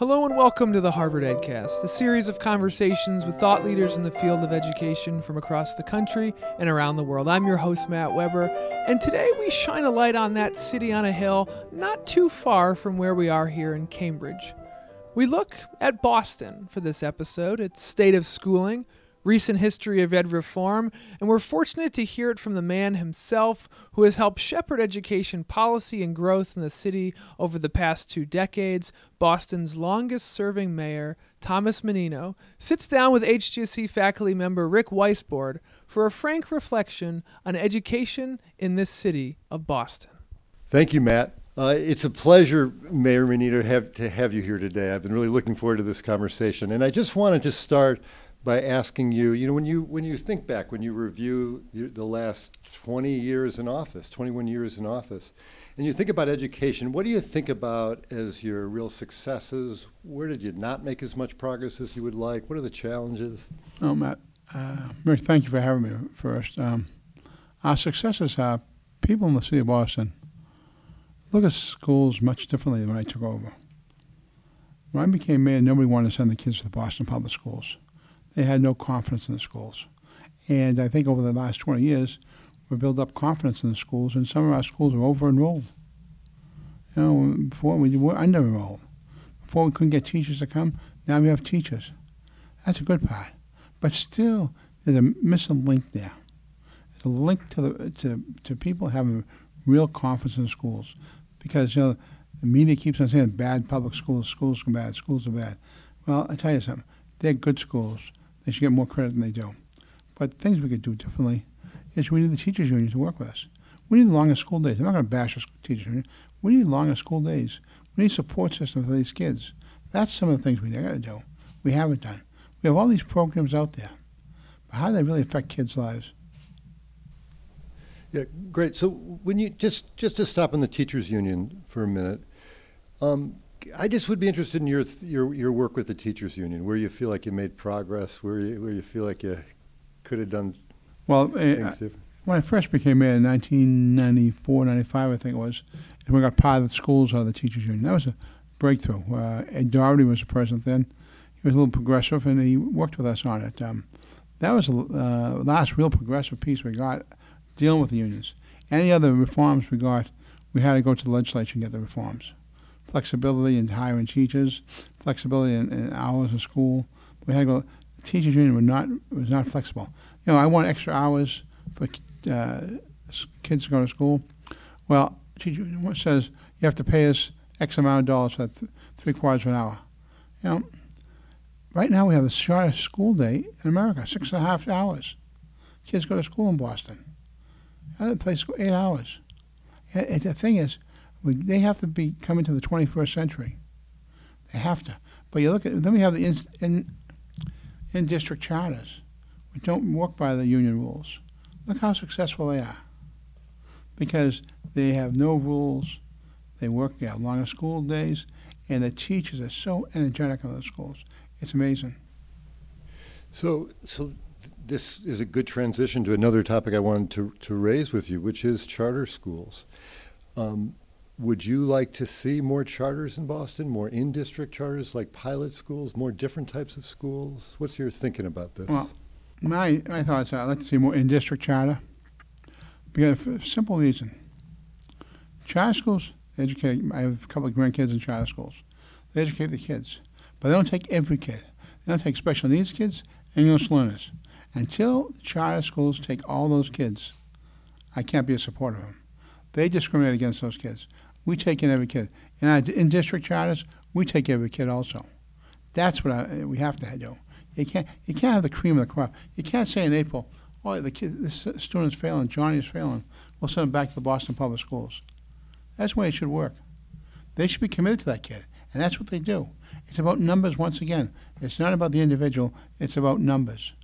Hello and welcome to the Harvard EdCast, a series of conversations with thought leaders in the field of education from across the country and around the world. I'm your host, Matt Weber, and today we shine a light on that city on a hill not too far from where we are here in Cambridge. We look at Boston for this episode, its state of schooling, recent history of ed reform, and we're fortunate to hear it from the man himself who has helped shepherd education policy and growth in the city over the past two decades. Boston's longest serving mayor, Thomas Menino, sits down with HGSE faculty member Rick Weissbourd for a frank reflection on education in this city of Boston. Thank you, Matt. Uh, it's a pleasure, Mayor Menino, to have, to have you here today. I've been really looking forward to this conversation. And I just wanted to start by asking you, you know, when you when you think back, when you review the last 20 years in office, 21 years in office, and you think about education, what do you think about as your real successes? Where did you not make as much progress as you would like? What are the challenges? Oh, Matt, uh, thank you for having me first. Um, our successes are people in the city of Boston look at schools much differently than when I took over. When I became mayor, nobody wanted to send the kids to the Boston public schools they had no confidence in the schools. And I think over the last 20 years, we've built up confidence in the schools, and some of our schools are over enrolled. You know, before we were under enrolled. Before we couldn't get teachers to come, now we have teachers. That's a good part. But still, there's a missing link there. There's a link to, the, to, to people having real confidence in schools. Because, you know, the media keeps on saying bad public schools, schools are bad, schools are bad. Well, I tell you something, they're good schools. They should get more credit than they do. But things we could do differently is we need the teachers union to work with us. We need longer school days. I'm not going to bash the teachers union. We need longer school days. We need support systems for these kids. That's some of the things we got to do. We haven't done. We have all these programs out there, but how do they really affect kids' lives? Yeah, great. So when you just just to stop on the teachers union for a minute, um, I just would be interested in your your your work with the teachers union, where you feel like you made progress, where you where you feel like you could have done. Well, uh, when I first became mayor in 1994, 95, I think it was, and we got pilot schools out of the teachers union. That was a breakthrough. Uh, Ed Doherty was the president then. He was a little progressive, and he worked with us on it. Um, that was the uh, last real progressive piece we got dealing with the unions. Any other reforms we got, we had to go to the legislature and get the reforms flexibility in hiring teachers, flexibility in, in hours of school. We had to go. The teachers union was not was not flexible. You know, I want extra hours for uh, kids to go to school. Well, teacher union says you have to pay us X amount of dollars for th- three quarters of an hour. You know, right now we have the shortest school day in America, six and a half hours. Kids go to school in Boston. Other place eight hours. And the thing is, we, they have to be coming to the 21st century. They have to. But you look at then we have the in, in, in district charters, which don't work by the union rules. Look how successful they are. Because they have no rules, they work, they have longer school days, and the teachers are so energetic in those schools. It's amazing. So, so this is a good transition to another topic I wanted to, to raise with you, which is charter schools. Um, would you like to see more charters in Boston, more in district charters like pilot schools, more different types of schools? What's your thinking about this? Well, my, my thoughts are I'd like to see more in district charter because for a simple reason. Charter schools educate, I have a couple of grandkids in charter schools. They educate the kids, but they don't take every kid. They don't take special needs kids and English learners. Until charter schools take all those kids, I can't be a supporter of them. They discriminate against those kids. We take in every kid. In, our, in district charters, we take every kid also. That's what I, we have to do. You can't, you can't have the cream of the crop. You can't say in April, oh, the kid, this student's failing, Johnny's failing. We'll send him back to the Boston Public Schools. That's the way it should work. They should be committed to that kid, and that's what they do. It's about numbers once again. It's not about the individual, it's about numbers.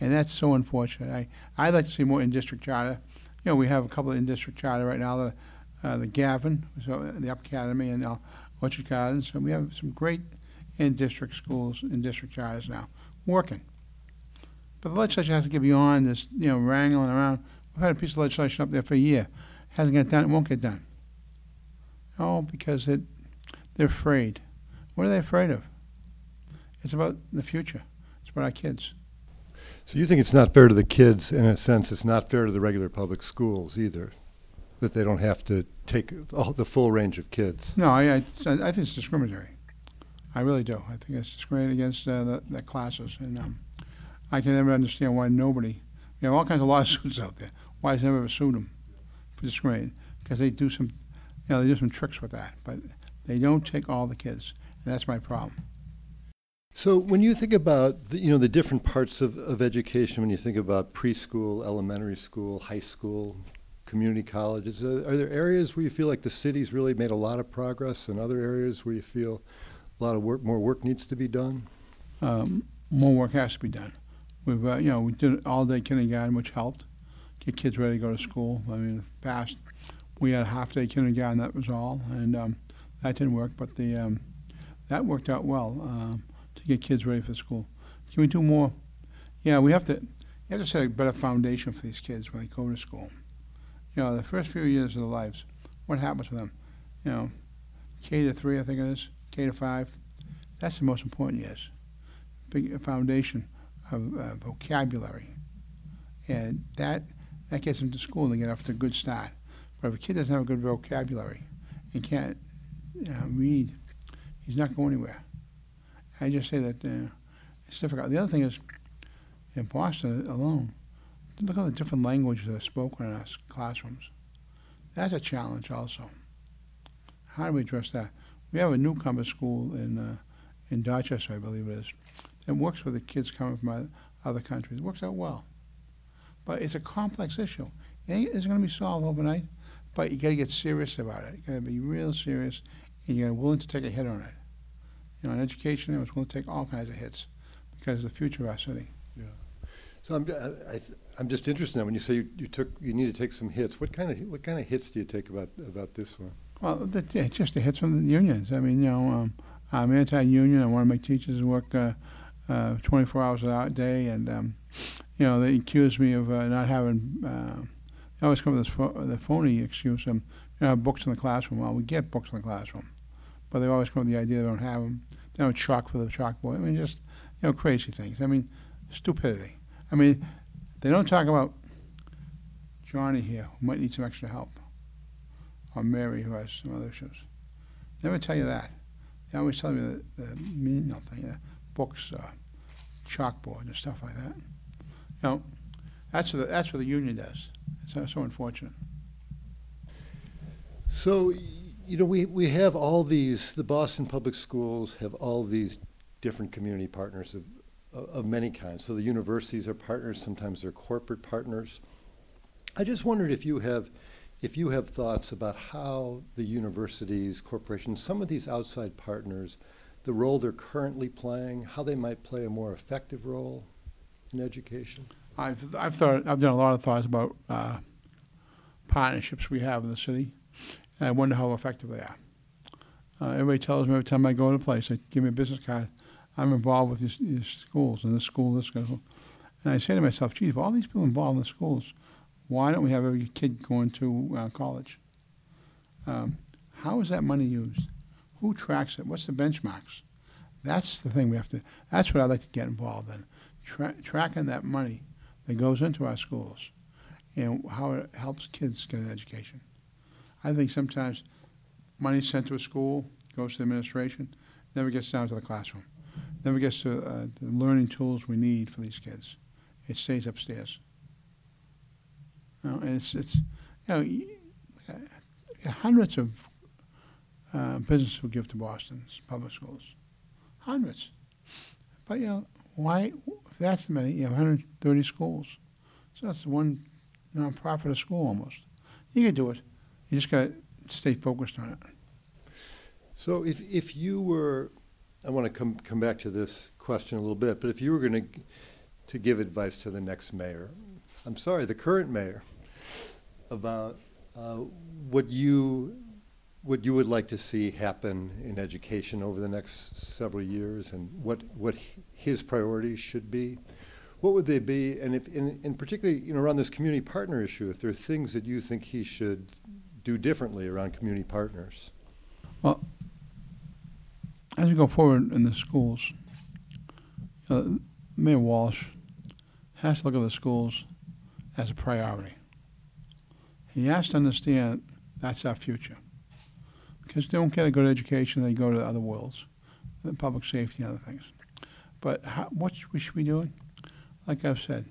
And that's so unfortunate. I, I'd like to see more in district charter. You know, we have a couple in district charter right now that uh, the Gavin, so the Up Academy, and uh, Orchard Gardens. So we have some great in-district schools, in-district charters now working. But the legislature has to get beyond this, you know, wrangling around. We've had a piece of legislation up there for a year. Hasn't get done. It won't get done. Oh, because it, they're afraid. What are they afraid of? It's about the future. It's about our kids. So you think it's not fair to the kids, in a sense, it's not fair to the regular public schools either, that they don't have to take all the full range of kids? No, I, I, I think it's discriminatory. I really do. I think it's discriminating against uh, the, the classes, and um, I can never understand why nobody. You have all kinds of lawsuits out there. Why has never ever sued them for discriminating? Because they do some, you know, they do some tricks with that, but they don't take all the kids, and that's my problem. So when you think about the, you know the different parts of, of education, when you think about preschool, elementary school, high school, community colleges, are, are there areas where you feel like the city's really made a lot of progress, and other areas where you feel a lot of work, more work needs to be done? Um, more work has to be done. We've, uh, you know, we did all day kindergarten, which helped get kids ready to go to school. I mean, past, we had a half day kindergarten, that was all, and um, that didn't work, but the um, that worked out well um, to get kids ready for school. Can we do more? Yeah, we have to. You have to set a better foundation for these kids when they go to school. You know, the first few years of their lives, what happens with them? You know, K to three, I think it is, K to five. That's the most important years. Big foundation of uh, vocabulary, and that that gets them to school and they get off to a good start. But if a kid doesn't have a good vocabulary and can't uh, read, he's not going anywhere. I just say that uh, it's difficult. The other thing is, in Boston alone, look at the different languages that are spoken in our classrooms. That's a challenge also. How do we address that? We have a newcomer school in uh, in Dorchester, I believe it is, that works with the kids coming from other countries. It works out well. But it's a complex issue. It it's going to be solved overnight, but you got to get serious about it. You got to be real serious, and you're willing to take a hit on it. You know, in education, I was willing to take all kinds of hits because of the future of our city. So I'm, I, I'm just interested now when you say you, you took you need to take some hits. What kind of what kind of hits do you take about about this one? Well, the, just the hits from the unions. I mean, you know, um, I'm anti-union. I want to make teachers work uh, uh, 24 hours a day, and um, you know, they accuse me of uh, not having. Uh, they always come with this pho- the phony excuse. Um, you know, books in the classroom. Well, we get books in the classroom, but they always come with the idea they don't have them. They don't chalk for the chalkboard. I mean, just you know, crazy things. I mean, stupidity. I mean, they don't talk about Johnny here who might need some extra help or Mary who has some other issues. They Never tell you that. They always tell you the, the menial thing, uh, books, uh, chalkboard, and stuff like that. You know, that's what the, that's what the union does. It's so, so unfortunate. So, you know, we, we have all these, the Boston Public Schools have all these different community partners of, of many kinds. So the universities are partners, sometimes they're corporate partners. I just wondered if you have, if you have thoughts about how the universities, corporations, some of these outside partners, the role they're currently playing, how they might play a more effective role in education. I've I've thought I've done a lot of thoughts about uh, partnerships we have in the city, and I wonder how effective they are. Uh, everybody tells me every time I go to a place, they give me a business card. I'm involved with these, these schools and this school, this school, and I say to myself, "Geez, all these people involved in the schools, why don't we have every kid going to uh, college? Um, how is that money used? Who tracks it? What's the benchmarks? That's the thing we have to. That's what I'd like to get involved in, tra- tracking that money that goes into our schools and how it helps kids get an education. I think sometimes money sent to a school goes to the administration, never gets down to the classroom, never gets to uh, the learning tools we need for these kids. It stays upstairs. You know, and it's, it's you know, uh, hundreds of uh, businesses who give to Boston's public schools. Hundreds. But, you know, why, if that's the many, you have 130 schools. So that's one nonprofit a school almost. You can do it. You just got to stay focused on it. So if, if you were, I want to come, come back to this question a little bit, but if you were going to, to give advice to the next mayor, I'm sorry, the current mayor, about uh, what you, what you would like to see happen in education over the next several years and what, what his priorities should be, what would they be? And if, in, in particularly, you know, around this community partner issue, if there are things that you think he should do differently around community partners? Well, as we go forward in the schools, uh, Mayor Walsh has to look at the schools as a priority. He has to understand that's our future. Because they don't get a good education, they go to other worlds, the public safety and other things. But how, what we should be doing, like I've said,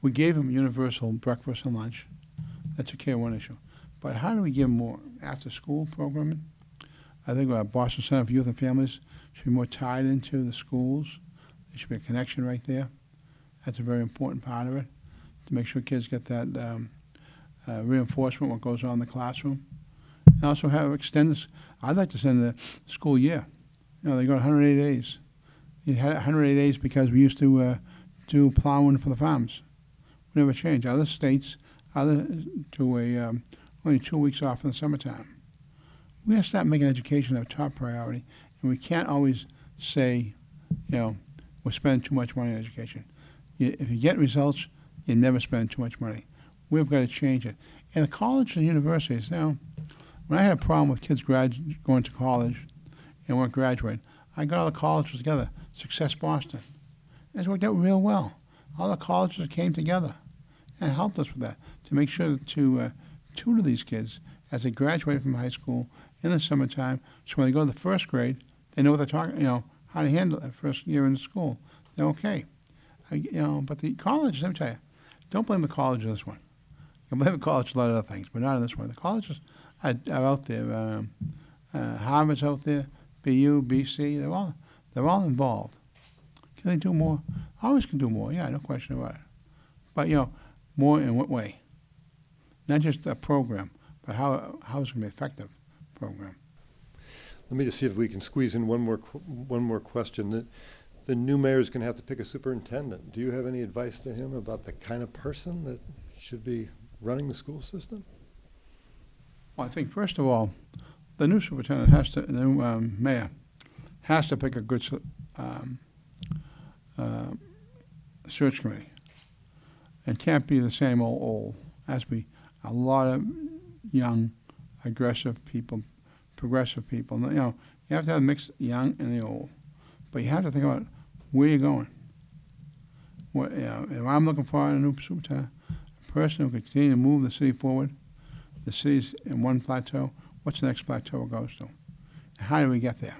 we gave them universal breakfast and lunch. That's a K1 issue. But how do we give more after school programming? I think our Boston Center for Youth and Families should be more tied into the schools. There should be a connection right there. That's a very important part of it to make sure kids get that um, uh, reinforcement, what goes on in the classroom. And also have extended, I'd like to send the school year. You know, they go 180 days. You had 180 days because we used to uh, do plowing for the farms. We never changed. Other states, other to a um, only two weeks off in the summertime. We have to start making education a top priority, and we can't always say, you know, we're spending too much money on education. If you get results, you never spend too much money. We've got to change it. And the colleges and universities now, when I had a problem with kids grad- going to college and weren't graduating, I got all the colleges together, Success Boston. And it's worked out real well. All the colleges came together and helped us with that to make sure to uh, tutor these kids as they graduated from high school in the summertime. So when they go to the first grade, they know what they're talking, you know, how to handle that first year in school. They're okay. I, you know, but the colleges, let me tell you, don't blame the college on this one. You can blame the college a lot of other things, but not on this one. The colleges are, are out there. Um, uh, Harvard's out there, BU, BC, they're all, they're all involved. Can they do more? Always can do more, yeah, no question about it. But, you know, more in what way? Not just a program, but how, how it's going to be effective program. Let me just see if we can squeeze in one more qu- one more question. The, the new mayor is going to have to pick a superintendent. Do you have any advice to him about the kind of person that should be running the school system? Well, I think first of all, the new superintendent has to, the new um, mayor has to pick a good um, uh, search committee. It can't be the same old old. It has to be a lot of young, aggressive people, progressive people. You know, you have to have a mix young and the old, but you have to think about where you're going. What, you know, if I'm looking for a new superintendent, a person who can continue to move the city forward, the city's in one plateau, what's the next plateau it goes to? And how do we get there?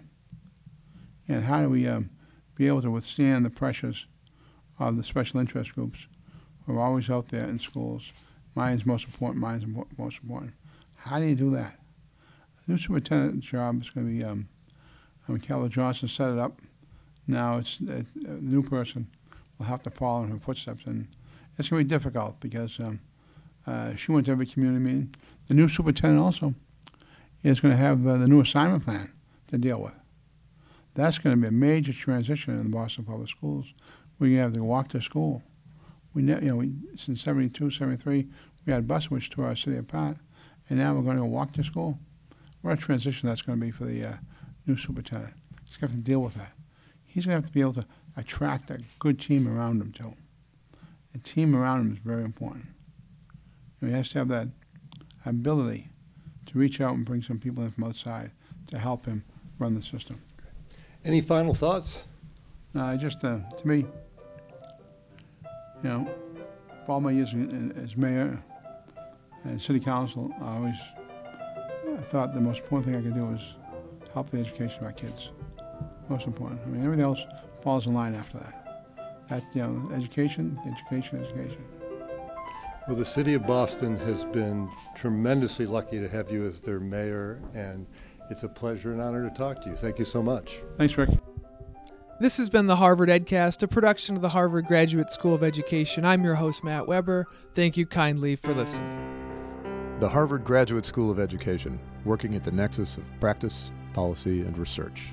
And how do we um, be able to withstand the pressures of the special interest groups who are always out there in schools? Mine's most important, mine's mo- most important. How do you do that? The new superintendent's job is going to be, um, I mean, Kelly Johnson set it up. Now it's uh, the new person will have to follow in her footsteps, and it's going to be difficult because um, uh, she went to every community meeting. The new superintendent also is going to have uh, the new assignment plan to deal with. That's going to be a major transition in the Boston Public Schools. We're going to have to walk to school. We, ne- you know, we, since 72, 73, we had buses which tore our city apart, and now we're going to walk to school. What a transition that's going to be for the uh, new superintendent. He's going to have to deal with that. He's going to have to be able to attract a good team around him, too. A team around him is very important. And He has to have that ability to reach out and bring some people in from outside to help him run the system. Any final thoughts? No, I just, uh, to me, you know, for all my years as mayor and city council, I always I thought the most important thing I could do was help the education of our kids. Most important. I mean, everything else falls in line after that. That, you know, education, education, education. Well, the city of Boston has been tremendously lucky to have you as their mayor, and it's a pleasure and honor to talk to you. Thank you so much. Thanks, Rick. This has been the Harvard EdCast, a production of the Harvard Graduate School of Education. I'm your host, Matt Weber. Thank you kindly for listening. The Harvard Graduate School of Education, working at the nexus of practice, policy, and research.